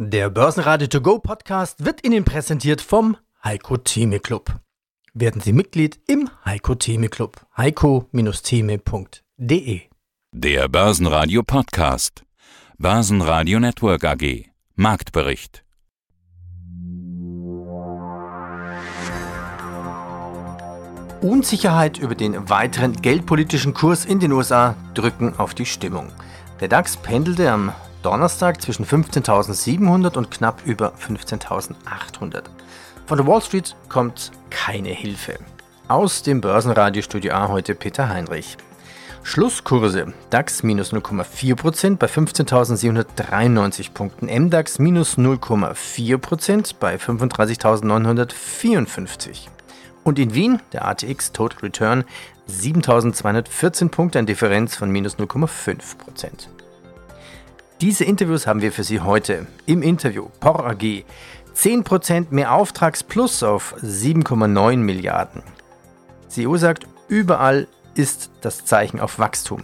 Der Börsenradio To Go Podcast wird Ihnen präsentiert vom Heiko Theme Club. Werden Sie Mitglied im Heiko Theme Club. heiko-theme.de Der Börsenradio Podcast. Börsenradio Network AG. Marktbericht. Unsicherheit über den weiteren geldpolitischen Kurs in den USA drücken auf die Stimmung. Der DAX pendelte am Donnerstag zwischen 15.700 und knapp über 15.800. Von der Wall Street kommt keine Hilfe. Aus dem Börsenradiostudio A heute Peter Heinrich. Schlusskurse DAX minus 0,4% bei 15.793 Punkten, MDAX minus 0,4% bei 35.954. Und in Wien der ATX Total Return 7.214 Punkte, eine Differenz von minus 0,5%. Diese Interviews haben wir für Sie heute im Interview POR AG. 10% mehr Auftragsplus auf 7,9 Milliarden. CEO sagt, überall ist das Zeichen auf Wachstum.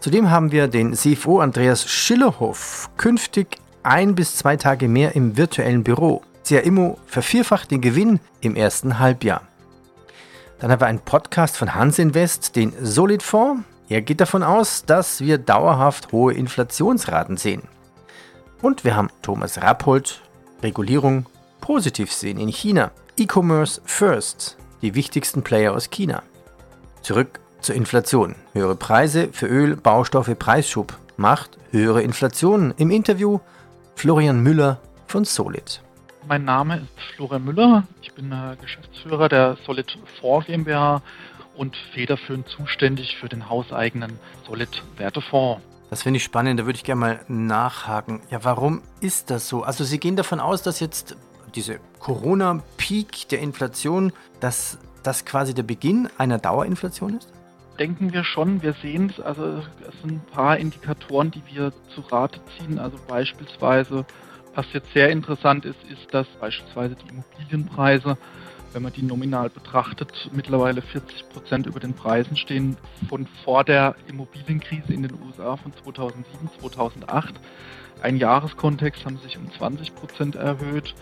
Zudem haben wir den CFO Andreas Schillerhoff künftig ein bis zwei Tage mehr im virtuellen Büro. CAIMO vervierfacht den Gewinn im ersten Halbjahr. Dann haben wir einen Podcast von Hans Invest, den Solid Fonds. Er geht davon aus, dass wir dauerhaft hohe Inflationsraten sehen. Und wir haben Thomas Rappold, Regulierung positiv sehen in China. E-Commerce First, die wichtigsten Player aus China. Zurück zur Inflation. Höhere Preise für Öl, Baustoffe, Preisschub macht höhere Inflation. Im Interview Florian Müller von Solid. Mein Name ist Florian Müller. Ich bin äh, Geschäftsführer der Solid 4 GmbH und federführend zuständig für den hauseigenen Solid Wertefonds. Das finde ich spannend, da würde ich gerne mal nachhaken. Ja, warum ist das so? Also Sie gehen davon aus, dass jetzt diese Corona-Peak der Inflation, dass das quasi der Beginn einer Dauerinflation ist? Denken wir schon, wir sehen es, also es sind ein paar Indikatoren, die wir zu Rate ziehen. Also beispielsweise, was jetzt sehr interessant ist, ist, dass beispielsweise die Immobilienpreise wenn man die nominal betrachtet, mittlerweile 40 Prozent über den Preisen stehen von vor der Immobilienkrise in den USA von 2007, 2008. Ein Jahreskontext haben sich um 20 Prozent erhöht.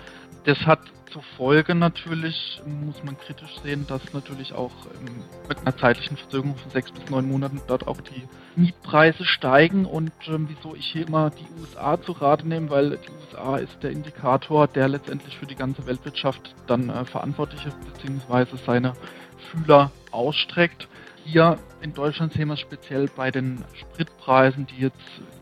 Das hat zur Folge natürlich, muss man kritisch sehen, dass natürlich auch ähm, mit einer zeitlichen Verzögerung von sechs bis neun Monaten dort auch die Mietpreise steigen. Und ähm, wieso ich hier immer die USA zu Rate nehme, weil die USA ist der Indikator, der letztendlich für die ganze Weltwirtschaft dann äh, verantwortlich ist, beziehungsweise seine Fühler ausstreckt. Hier in Deutschland sehen wir es speziell bei den Spritpreisen, die jetzt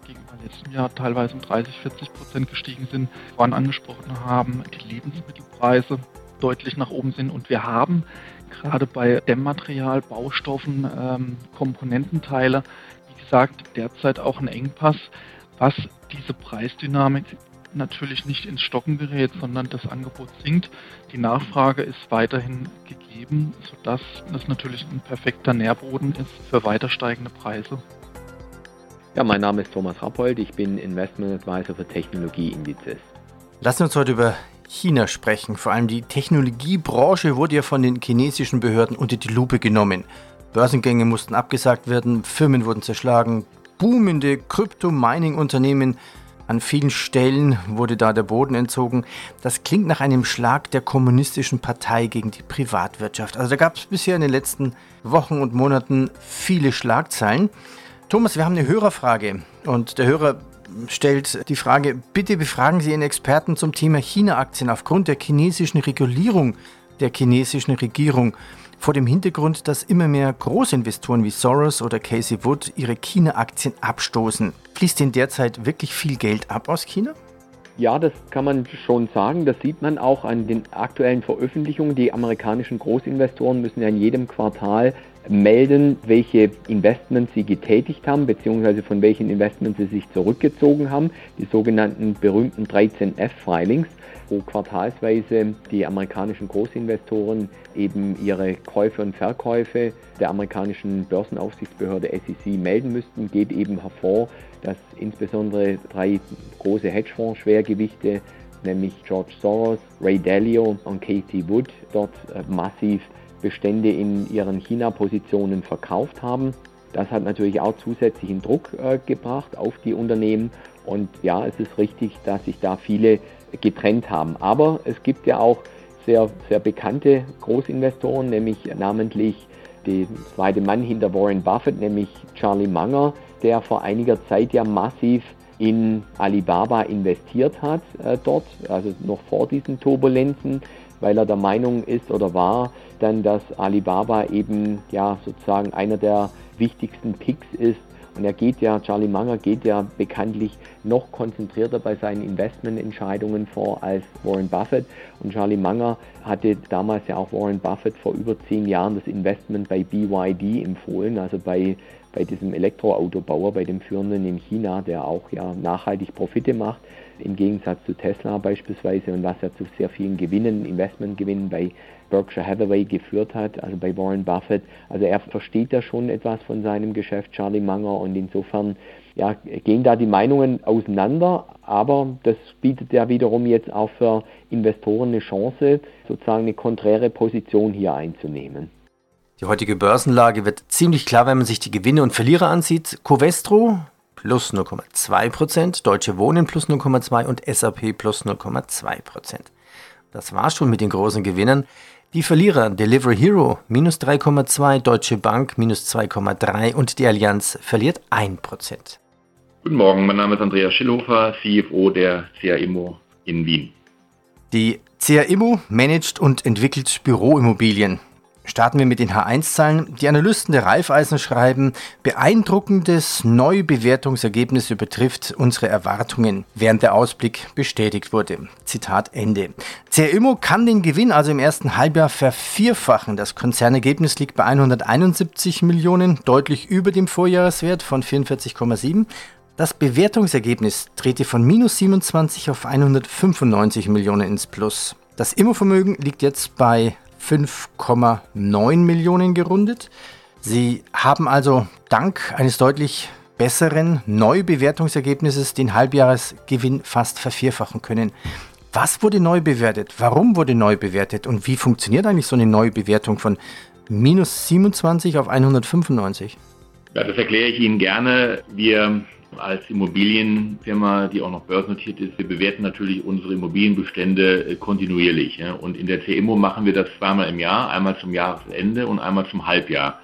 gegenüber letztem Jahr teilweise um 30, 40 Prozent gestiegen sind, vorhin angesprochen haben, die Lebensmittelpreise deutlich nach oben sind und wir haben gerade bei Dämmmaterial, Baustoffen, ähm, Komponententeile, wie gesagt, derzeit auch einen Engpass, was diese Preisdynamik natürlich nicht ins Stocken gerät, sondern das Angebot sinkt. Die Nachfrage ist weiterhin gegeben, sodass das natürlich ein perfekter Nährboden ist für weiter steigende Preise. Ja, mein Name ist Thomas Rappold, ich bin Investment Advisor für Technologieindizes. Lassen wir uns heute über China sprechen. Vor allem die Technologiebranche wurde ja von den chinesischen Behörden unter die Lupe genommen. Börsengänge mussten abgesagt werden, Firmen wurden zerschlagen, boomende Krypto-Mining-Unternehmen an vielen Stellen wurde da der Boden entzogen. Das klingt nach einem Schlag der kommunistischen Partei gegen die Privatwirtschaft. Also da gab es bisher in den letzten Wochen und Monaten viele Schlagzeilen. Thomas, wir haben eine Hörerfrage und der Hörer stellt die Frage, bitte befragen Sie Ihren Experten zum Thema China-Aktien aufgrund der chinesischen Regulierung der chinesischen Regierung vor dem Hintergrund, dass immer mehr Großinvestoren wie Soros oder Casey Wood ihre China-Aktien abstoßen. Fließt denn derzeit wirklich viel Geld ab aus China? Ja, das kann man schon sagen. Das sieht man auch an den aktuellen Veröffentlichungen. Die amerikanischen Großinvestoren müssen ja in jedem Quartal melden, welche Investments sie getätigt haben, beziehungsweise von welchen Investments sie sich zurückgezogen haben, die sogenannten berühmten 13F-Filings, wo quartalsweise die amerikanischen Großinvestoren eben ihre Käufe und Verkäufe der amerikanischen Börsenaufsichtsbehörde SEC melden müssten, geht eben hervor, dass insbesondere drei große Hedgefonds-Schwergewichte, nämlich George Soros, Ray Dalio und Katie Wood, dort äh, massiv Bestände in ihren China-Positionen verkauft haben. Das hat natürlich auch zusätzlichen Druck äh, gebracht auf die Unternehmen Und ja, es ist richtig, dass sich da viele getrennt haben. Aber es gibt ja auch sehr, sehr bekannte Großinvestoren, nämlich namentlich der zweite Mann hinter Warren Buffett, nämlich Charlie Munger, der vor einiger Zeit ja massiv in Alibaba investiert hat äh, dort, also noch vor diesen Turbulenzen, weil er der Meinung ist oder war dann, dass Alibaba eben ja sozusagen einer der wichtigsten Picks ist und er geht ja, Charlie Munger geht ja bekanntlich noch konzentrierter bei seinen Investmententscheidungen vor als Warren Buffett. Und Charlie Munger hatte damals ja auch Warren Buffett vor über zehn Jahren das Investment bei BYD empfohlen, also bei, bei diesem Elektroautobauer, bei dem führenden in China, der auch ja nachhaltig Profite macht im Gegensatz zu Tesla beispielsweise und was ja zu sehr vielen Gewinnen, Investmentgewinnen bei Berkshire Hathaway geführt hat, also bei Warren Buffett. Also er versteht da schon etwas von seinem Geschäft, Charlie Munger, und insofern ja, gehen da die Meinungen auseinander, aber das bietet ja wiederum jetzt auch für Investoren eine Chance, sozusagen eine konträre Position hier einzunehmen. Die heutige Börsenlage wird ziemlich klar, wenn man sich die Gewinne und Verlierer ansieht. Covestro plus 0,2%, Deutsche Wohnen plus 0,2% und SAP plus 0,2%. Das war schon mit den großen Gewinnern. Die Verlierer Delivery Hero minus 3,2, Deutsche Bank minus 2,3 und die Allianz verliert 1%. Guten Morgen, mein Name ist Andreas Schillhofer, CFO der CAIMO in Wien. Die CAIMO managt und entwickelt Büroimmobilien. Starten wir mit den H1-Zahlen. Die Analysten der Raiffeisen schreiben, beeindruckendes Neubewertungsergebnis übertrifft unsere Erwartungen, während der Ausblick bestätigt wurde. Zitat Ende. CRIMO kann den Gewinn also im ersten Halbjahr vervierfachen. Das Konzernergebnis liegt bei 171 Millionen, deutlich über dem Vorjahreswert von 44,7. Das Bewertungsergebnis drehte von minus 27 auf 195 Millionen ins Plus. Das Immovermögen liegt jetzt bei 5,9 Millionen gerundet. Sie haben also dank eines deutlich besseren Neubewertungsergebnisses den Halbjahresgewinn fast vervierfachen können. Was wurde neu bewertet? Warum wurde neu bewertet? Und wie funktioniert eigentlich so eine Neubewertung von minus 27 auf 195? Ja, das erkläre ich Ihnen gerne. Wir als Immobilienfirma, die auch noch börsennotiert ist, wir bewerten natürlich unsere Immobilienbestände äh, kontinuierlich. Und in der CMO machen wir das zweimal im Jahr, einmal zum Jahresende und einmal zum Halbjahr.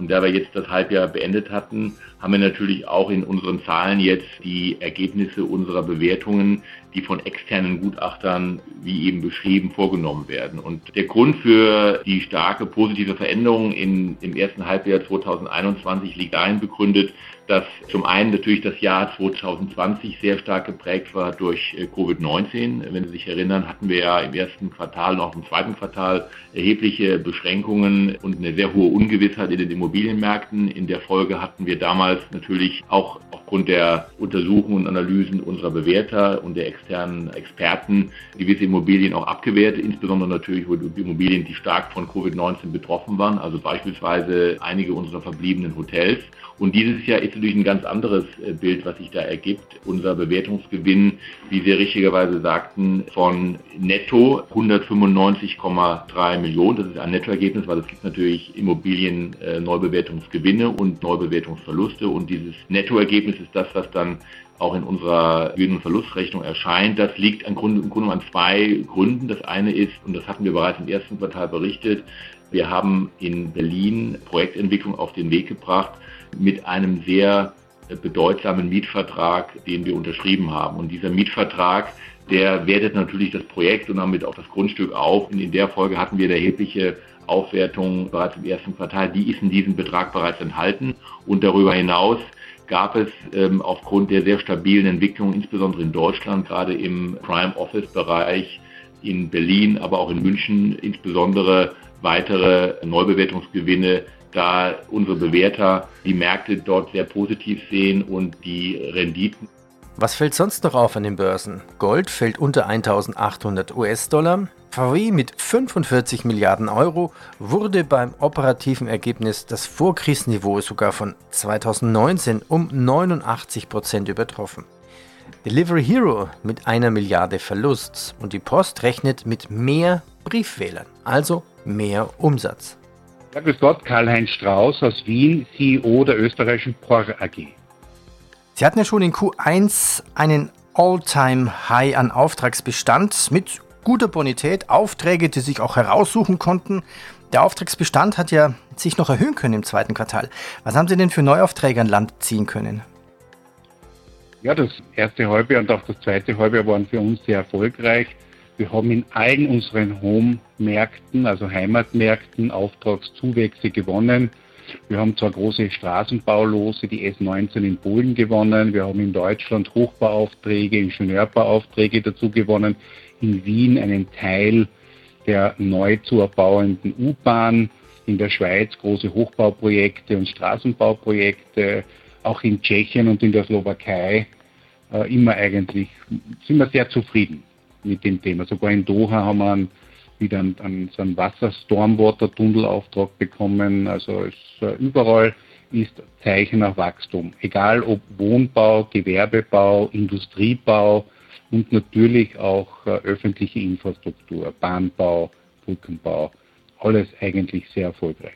Und da wir jetzt das Halbjahr beendet hatten, haben wir natürlich auch in unseren Zahlen jetzt die Ergebnisse unserer Bewertungen, die von externen Gutachtern, wie eben beschrieben, vorgenommen werden. Und der Grund für die starke positive Veränderung in, im ersten Halbjahr 2021 liegt darin begründet, dass zum einen natürlich das Jahr 2020 sehr stark geprägt war durch äh, Covid-19. Wenn Sie sich erinnern, hatten wir ja im ersten Quartal und auch im zweiten Quartal erhebliche Beschränkungen und eine sehr hohe Ungewissheit in den Immobilienmärkten. In der Folge hatten wir damals natürlich auch aufgrund der Untersuchungen und Analysen unserer Bewerter und der externen Experten gewisse Immobilien auch abgewertet, insbesondere natürlich Immobilien, die stark von Covid-19 betroffen waren, also beispielsweise einige unserer verbliebenen Hotels. Und dieses Jahr ist natürlich ein ganz anderes äh, Bild, was sich da ergibt. Unser Bewertungsgewinn, wie Sie richtigerweise sagten, von netto 195,3 Millionen. Das ist ein Nettoergebnis, weil es gibt natürlich Immobilien äh, Neubewertungsgewinne und Neubewertungsverluste. Und dieses Nettoergebnis ist das, was dann auch in unserer Gewinn- und Verlustrechnung erscheint. Das liegt im Grunde, im Grunde an zwei Gründen. Das eine ist, und das hatten wir bereits im ersten Quartal berichtet, wir haben in Berlin Projektentwicklung auf den Weg gebracht, mit einem sehr bedeutsamen Mietvertrag, den wir unterschrieben haben. Und dieser Mietvertrag, der wertet natürlich das Projekt und damit auch das Grundstück auf. Und in der Folge hatten wir erhebliche Aufwertung bereits im ersten Quartal. Die ist in diesem Betrag bereits enthalten. Und darüber hinaus gab es ähm, aufgrund der sehr stabilen Entwicklung, insbesondere in Deutschland, gerade im Prime Office Bereich in Berlin, aber auch in München, insbesondere weitere Neubewertungsgewinne da unsere Bewerter die Märkte dort sehr positiv sehen und die Renditen. Was fällt sonst noch auf an den Börsen? Gold fällt unter 1800 US-Dollar. VW mit 45 Milliarden Euro wurde beim operativen Ergebnis das Vorkrisenniveau sogar von 2019 um 89 Prozent übertroffen. Delivery Hero mit einer Milliarde Verlust und die Post rechnet mit mehr Briefwählern, also mehr Umsatz. Ja, grüß Gott, Karl-Heinz Strauß aus Wien, CEO der österreichischen POR AG. Sie hatten ja schon in Q1 einen All-Time-High an Auftragsbestand mit guter Bonität, Aufträge, die sich auch heraussuchen konnten. Der Auftragsbestand hat ja sich noch erhöhen können im zweiten Quartal. Was haben Sie denn für Neuaufträge an Land ziehen können? Ja, das erste Halbjahr und auch das zweite Halbjahr waren für uns sehr erfolgreich. Wir haben in allen unseren Home-Märkten, also Heimatmärkten, Auftragszuwächse gewonnen. Wir haben zwar große Straßenbaulose, die S19 in Polen gewonnen. Wir haben in Deutschland Hochbauaufträge, Ingenieurbauaufträge dazu gewonnen. In Wien einen Teil der neu zu erbauenden U-Bahn. In der Schweiz große Hochbauprojekte und Straßenbauprojekte auch in Tschechien und in der Slowakei äh, immer eigentlich, sind wir sehr zufrieden mit dem Thema. Sogar in Doha haben wir einen, wieder einen, einen, so einen Wasser-Stormwater-Tunnelauftrag bekommen. Also es, äh, überall ist Zeichen nach Wachstum. Egal ob Wohnbau, Gewerbebau, Industriebau und natürlich auch äh, öffentliche Infrastruktur, Bahnbau, Brückenbau. Alles eigentlich sehr erfolgreich.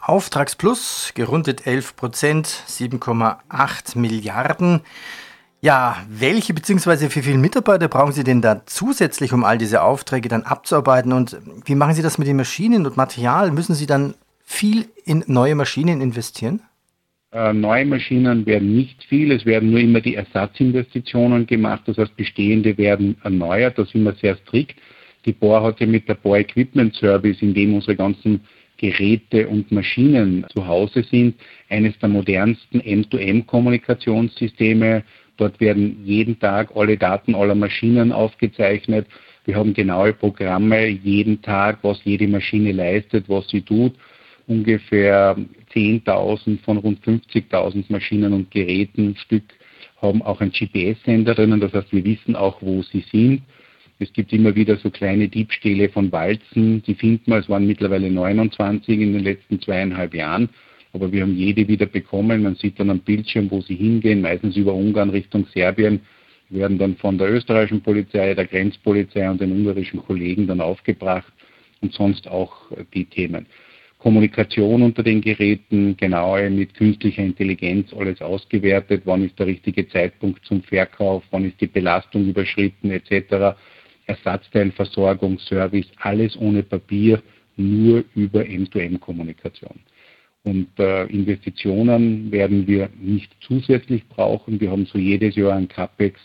Auftragsplus, gerundet 11 Prozent, 7,8 Milliarden. Ja, welche bzw. wie viele Mitarbeiter brauchen Sie denn da zusätzlich, um all diese Aufträge dann abzuarbeiten? Und wie machen Sie das mit den Maschinen und Material? Müssen Sie dann viel in neue Maschinen investieren? Äh, neue Maschinen werden nicht viel, es werden nur immer die Ersatzinvestitionen gemacht, das heißt bestehende werden erneuert, da sind wir sehr strikt. Die Bohr hat ja mit der Bohr Equipment Service, in dem unsere ganzen Geräte und Maschinen zu Hause sind, eines der modernsten M2M-Kommunikationssysteme. Dort werden jeden Tag alle Daten aller Maschinen aufgezeichnet. Wir haben genaue Programme jeden Tag, was jede Maschine leistet, was sie tut. Ungefähr 10.000 von rund 50.000 Maschinen und Geräten Stück haben auch ein GPS-Sender drinnen. Das heißt, wir wissen auch, wo sie sind. Es gibt immer wieder so kleine Diebstähle von Walzen, die finden wir, es waren mittlerweile 29 in den letzten zweieinhalb Jahren, aber wir haben jede wieder bekommen. Man sieht dann am Bildschirm, wo sie hingehen, meistens über Ungarn Richtung Serbien, werden dann von der österreichischen Polizei, der Grenzpolizei und den ungarischen Kollegen dann aufgebracht und sonst auch die Themen. Kommunikation unter den Geräten, genaue mit künstlicher Intelligenz alles ausgewertet, wann ist der richtige Zeitpunkt zum Verkauf, wann ist die Belastung überschritten etc. Ersatzteilversorgung, Service, alles ohne Papier, nur über M2M-Kommunikation. Und äh, Investitionen werden wir nicht zusätzlich brauchen. Wir haben so jedes Jahr ein CAPEX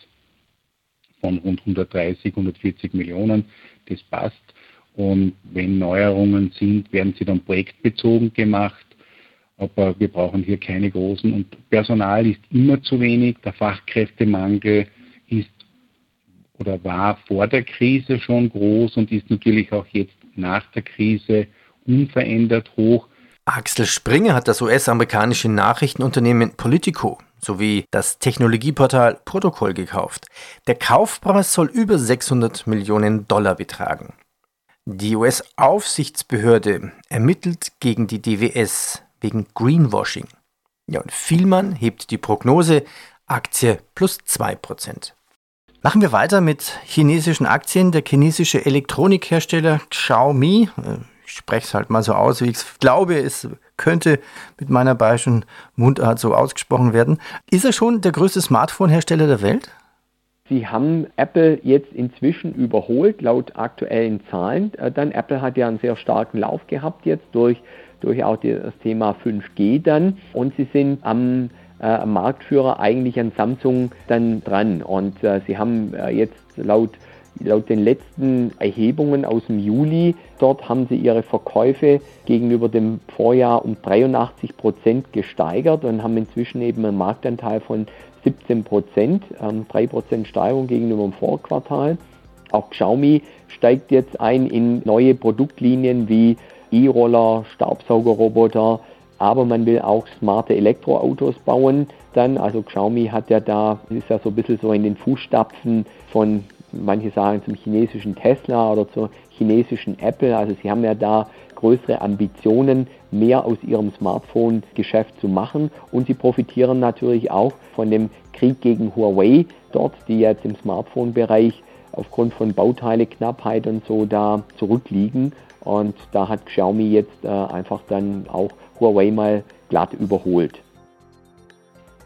von rund 130, 140 Millionen. Das passt. Und wenn Neuerungen sind, werden sie dann projektbezogen gemacht. Aber wir brauchen hier keine großen. Und Personal ist immer zu wenig. Der Fachkräftemangel ist oder war vor der Krise schon groß und ist natürlich auch jetzt nach der Krise unverändert hoch. Axel Springer hat das US-amerikanische Nachrichtenunternehmen Politico sowie das Technologieportal Protokoll gekauft. Der Kaufpreis soll über 600 Millionen Dollar betragen. Die US-Aufsichtsbehörde ermittelt gegen die DWS wegen Greenwashing. Ja, und Vielmann hebt die Prognose Aktie plus 2%. Machen wir weiter mit chinesischen Aktien. Der chinesische Elektronikhersteller Xiaomi, äh, spreche es halt mal so aus, wie ich glaube, es könnte mit meiner bayerischen Mundart so ausgesprochen werden. Ist er schon der größte Smartphone-Hersteller der Welt? Sie haben Apple jetzt inzwischen überholt, laut aktuellen Zahlen. Äh, dann Apple hat ja einen sehr starken Lauf gehabt jetzt durch, durch auch das Thema 5G dann. Und sie sind am äh, Marktführer eigentlich an Samsung dann dran. Und äh, sie haben äh, jetzt laut, laut den letzten Erhebungen aus dem Juli, dort haben sie ihre Verkäufe gegenüber dem Vorjahr um 83 Prozent gesteigert und haben inzwischen eben einen Marktanteil von 17 Prozent, ähm, 3 Prozent Steigerung gegenüber dem Vorquartal. Auch Xiaomi steigt jetzt ein in neue Produktlinien wie E-Roller, Staubsaugerroboter, aber man will auch smarte Elektroautos bauen dann. Also Xiaomi hat ja da, ist ja so ein bisschen so in den Fußstapfen von, manche sagen zum chinesischen Tesla oder zur chinesischen Apple. Also sie haben ja da größere Ambitionen, mehr aus ihrem Smartphone-Geschäft zu machen. Und sie profitieren natürlich auch von dem Krieg gegen Huawei dort, die jetzt im Smartphone-Bereich aufgrund von Bauteileknappheit und so da zurückliegen. Und da hat Xiaomi jetzt äh, einfach dann auch Huawei mal glatt überholt.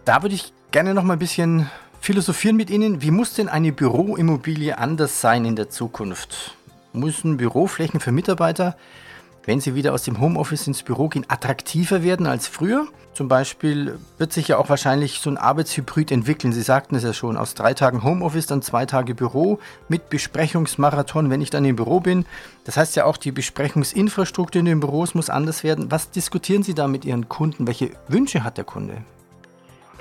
Da würde ich gerne noch mal ein bisschen philosophieren mit Ihnen. Wie muss denn eine Büroimmobilie anders sein in der Zukunft? Müssen Büroflächen für Mitarbeiter wenn sie wieder aus dem Homeoffice ins Büro gehen, attraktiver werden als früher? Zum Beispiel wird sich ja auch wahrscheinlich so ein Arbeitshybrid entwickeln. Sie sagten es ja schon, aus drei Tagen Homeoffice, dann zwei Tage Büro mit Besprechungsmarathon, wenn ich dann im Büro bin. Das heißt ja auch, die Besprechungsinfrastruktur in den Büros muss anders werden. Was diskutieren Sie da mit Ihren Kunden? Welche Wünsche hat der Kunde?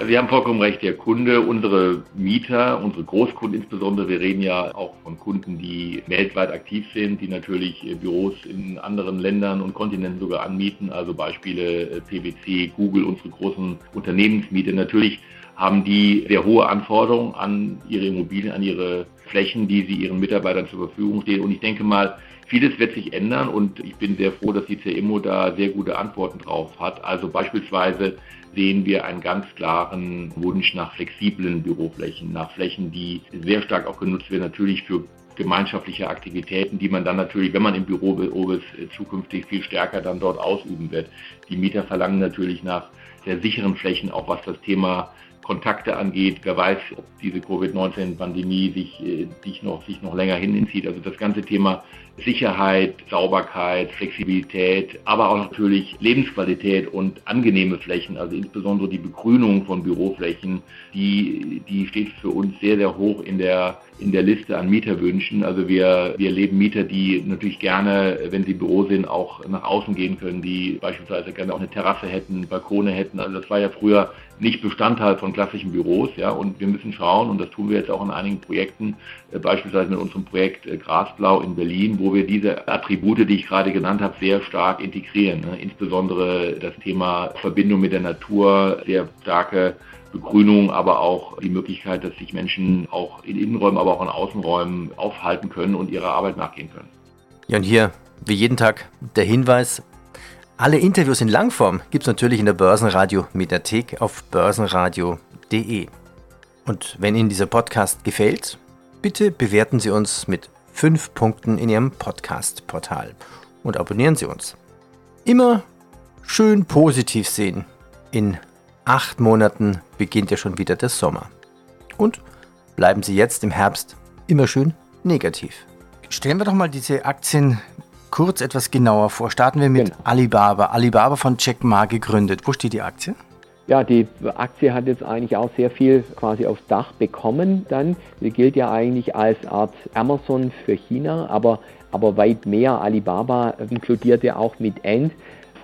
Sie haben vollkommen recht, der Kunde, unsere Mieter, unsere Großkunden insbesondere, wir reden ja auch von Kunden, die weltweit aktiv sind, die natürlich äh, Büros in anderen Ländern und Kontinenten sogar anmieten, also Beispiele äh, PwC, Google, unsere großen Unternehmensmieter. Natürlich haben die sehr hohe Anforderungen an ihre Immobilien, an ihre Flächen, die sie ihren Mitarbeitern zur Verfügung stehen. Und ich denke mal, Vieles wird sich ändern und ich bin sehr froh, dass die CMO da sehr gute Antworten drauf hat. Also beispielsweise sehen wir einen ganz klaren Wunsch nach flexiblen Büroflächen, nach Flächen, die sehr stark auch genutzt werden, natürlich für gemeinschaftliche Aktivitäten, die man dann natürlich, wenn man im Büro ist, zukünftig viel stärker dann dort ausüben wird. Die Mieter verlangen natürlich nach sehr sicheren Flächen, auch was das Thema Kontakte angeht. Wer weiß, ob diese Covid-19-Pandemie sich, äh, sich, noch, sich noch länger hinzieht. Also das ganze Thema Sicherheit, Sauberkeit, Flexibilität, aber auch natürlich Lebensqualität und angenehme Flächen, also insbesondere die Begrünung von Büroflächen, die, die steht für uns sehr, sehr hoch in der, in der Liste an Mieterwünschen. Also wir, wir leben Mieter, die natürlich gerne, wenn sie im Büro sind, auch nach außen gehen können, die beispielsweise gerne auch eine Terrasse hätten, Balkone hätten. Also das war ja früher nicht Bestandteil von klassischen Büros, ja, und wir müssen schauen, und das tun wir jetzt auch in einigen Projekten, äh, beispielsweise mit unserem Projekt äh, Grasblau in Berlin, wo wir diese Attribute, die ich gerade genannt habe, sehr stark integrieren. Ne? Insbesondere das Thema Verbindung mit der Natur, sehr starke Begrünung, aber auch die Möglichkeit, dass sich Menschen auch in Innenräumen, aber auch in Außenräumen aufhalten können und ihrer Arbeit nachgehen können. Ja, und hier, wie jeden Tag, der Hinweis, alle Interviews in Langform gibt es natürlich in der Börsenradio-Mediathek auf börsenradio.de. Und wenn Ihnen dieser Podcast gefällt, bitte bewerten Sie uns mit 5 Punkten in Ihrem Podcast-Portal und abonnieren Sie uns. Immer schön positiv sehen. In acht Monaten beginnt ja schon wieder der Sommer. Und bleiben Sie jetzt im Herbst immer schön negativ. Stellen wir doch mal diese Aktien kurz etwas genauer vor. Starten wir mit genau. Alibaba. Alibaba von Jack Ma gegründet. Wo steht die Aktie? Ja, die Aktie hat jetzt eigentlich auch sehr viel quasi aufs Dach bekommen dann. Sie gilt ja eigentlich als Art Amazon für China, aber, aber weit mehr. Alibaba inkludiert ja auch mit Ant,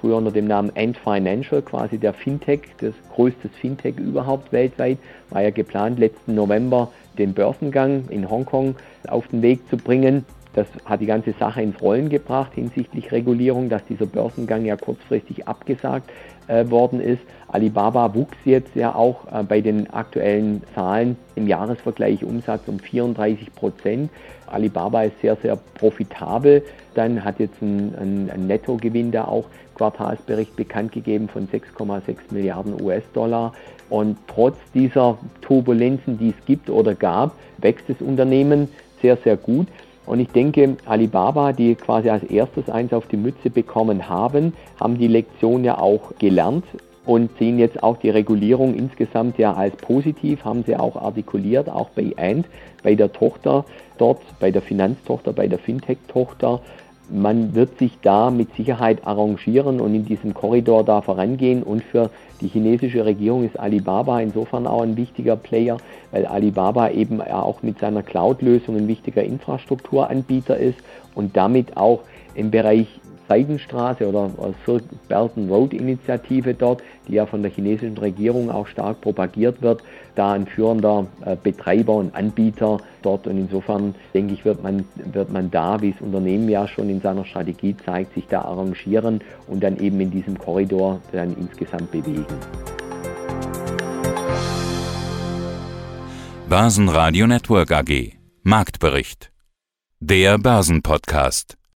früher unter dem Namen Ant Financial, quasi der Fintech, das größte Fintech überhaupt weltweit, war ja geplant, letzten November den Börsengang in Hongkong auf den Weg zu bringen. Das hat die ganze Sache ins Rollen gebracht hinsichtlich Regulierung, dass dieser Börsengang ja kurzfristig abgesagt äh, worden ist. Alibaba wuchs jetzt ja auch äh, bei den aktuellen Zahlen im Jahresvergleich Umsatz um 34 Prozent. Alibaba ist sehr, sehr profitabel. Dann hat jetzt ein, ein, Nettogewinn da auch Quartalsbericht bekannt gegeben von 6,6 Milliarden US-Dollar. Und trotz dieser Turbulenzen, die es gibt oder gab, wächst das Unternehmen sehr, sehr gut. Und ich denke, Alibaba, die quasi als erstes eins auf die Mütze bekommen haben, haben die Lektion ja auch gelernt und sehen jetzt auch die Regulierung insgesamt ja als positiv, haben sie auch artikuliert, auch bei Ant, bei der Tochter dort, bei der Finanztochter, bei der Fintech-Tochter man wird sich da mit Sicherheit arrangieren und in diesem Korridor da vorangehen. Und für die chinesische Regierung ist Alibaba insofern auch ein wichtiger Player, weil Alibaba eben auch mit seiner Cloud-Lösung ein wichtiger Infrastrukturanbieter ist und damit auch im Bereich Seidenstraße oder Silk Belt and Road Initiative dort, die ja von der chinesischen Regierung auch stark propagiert wird, da ein führender äh, Betreiber und Anbieter dort. Und insofern denke ich, wird man, wird man da, wie es Unternehmen ja schon in seiner Strategie zeigt, sich da arrangieren und dann eben in diesem Korridor dann insgesamt bewegen. Börsenradio Network AG Marktbericht Der Börsenpodcast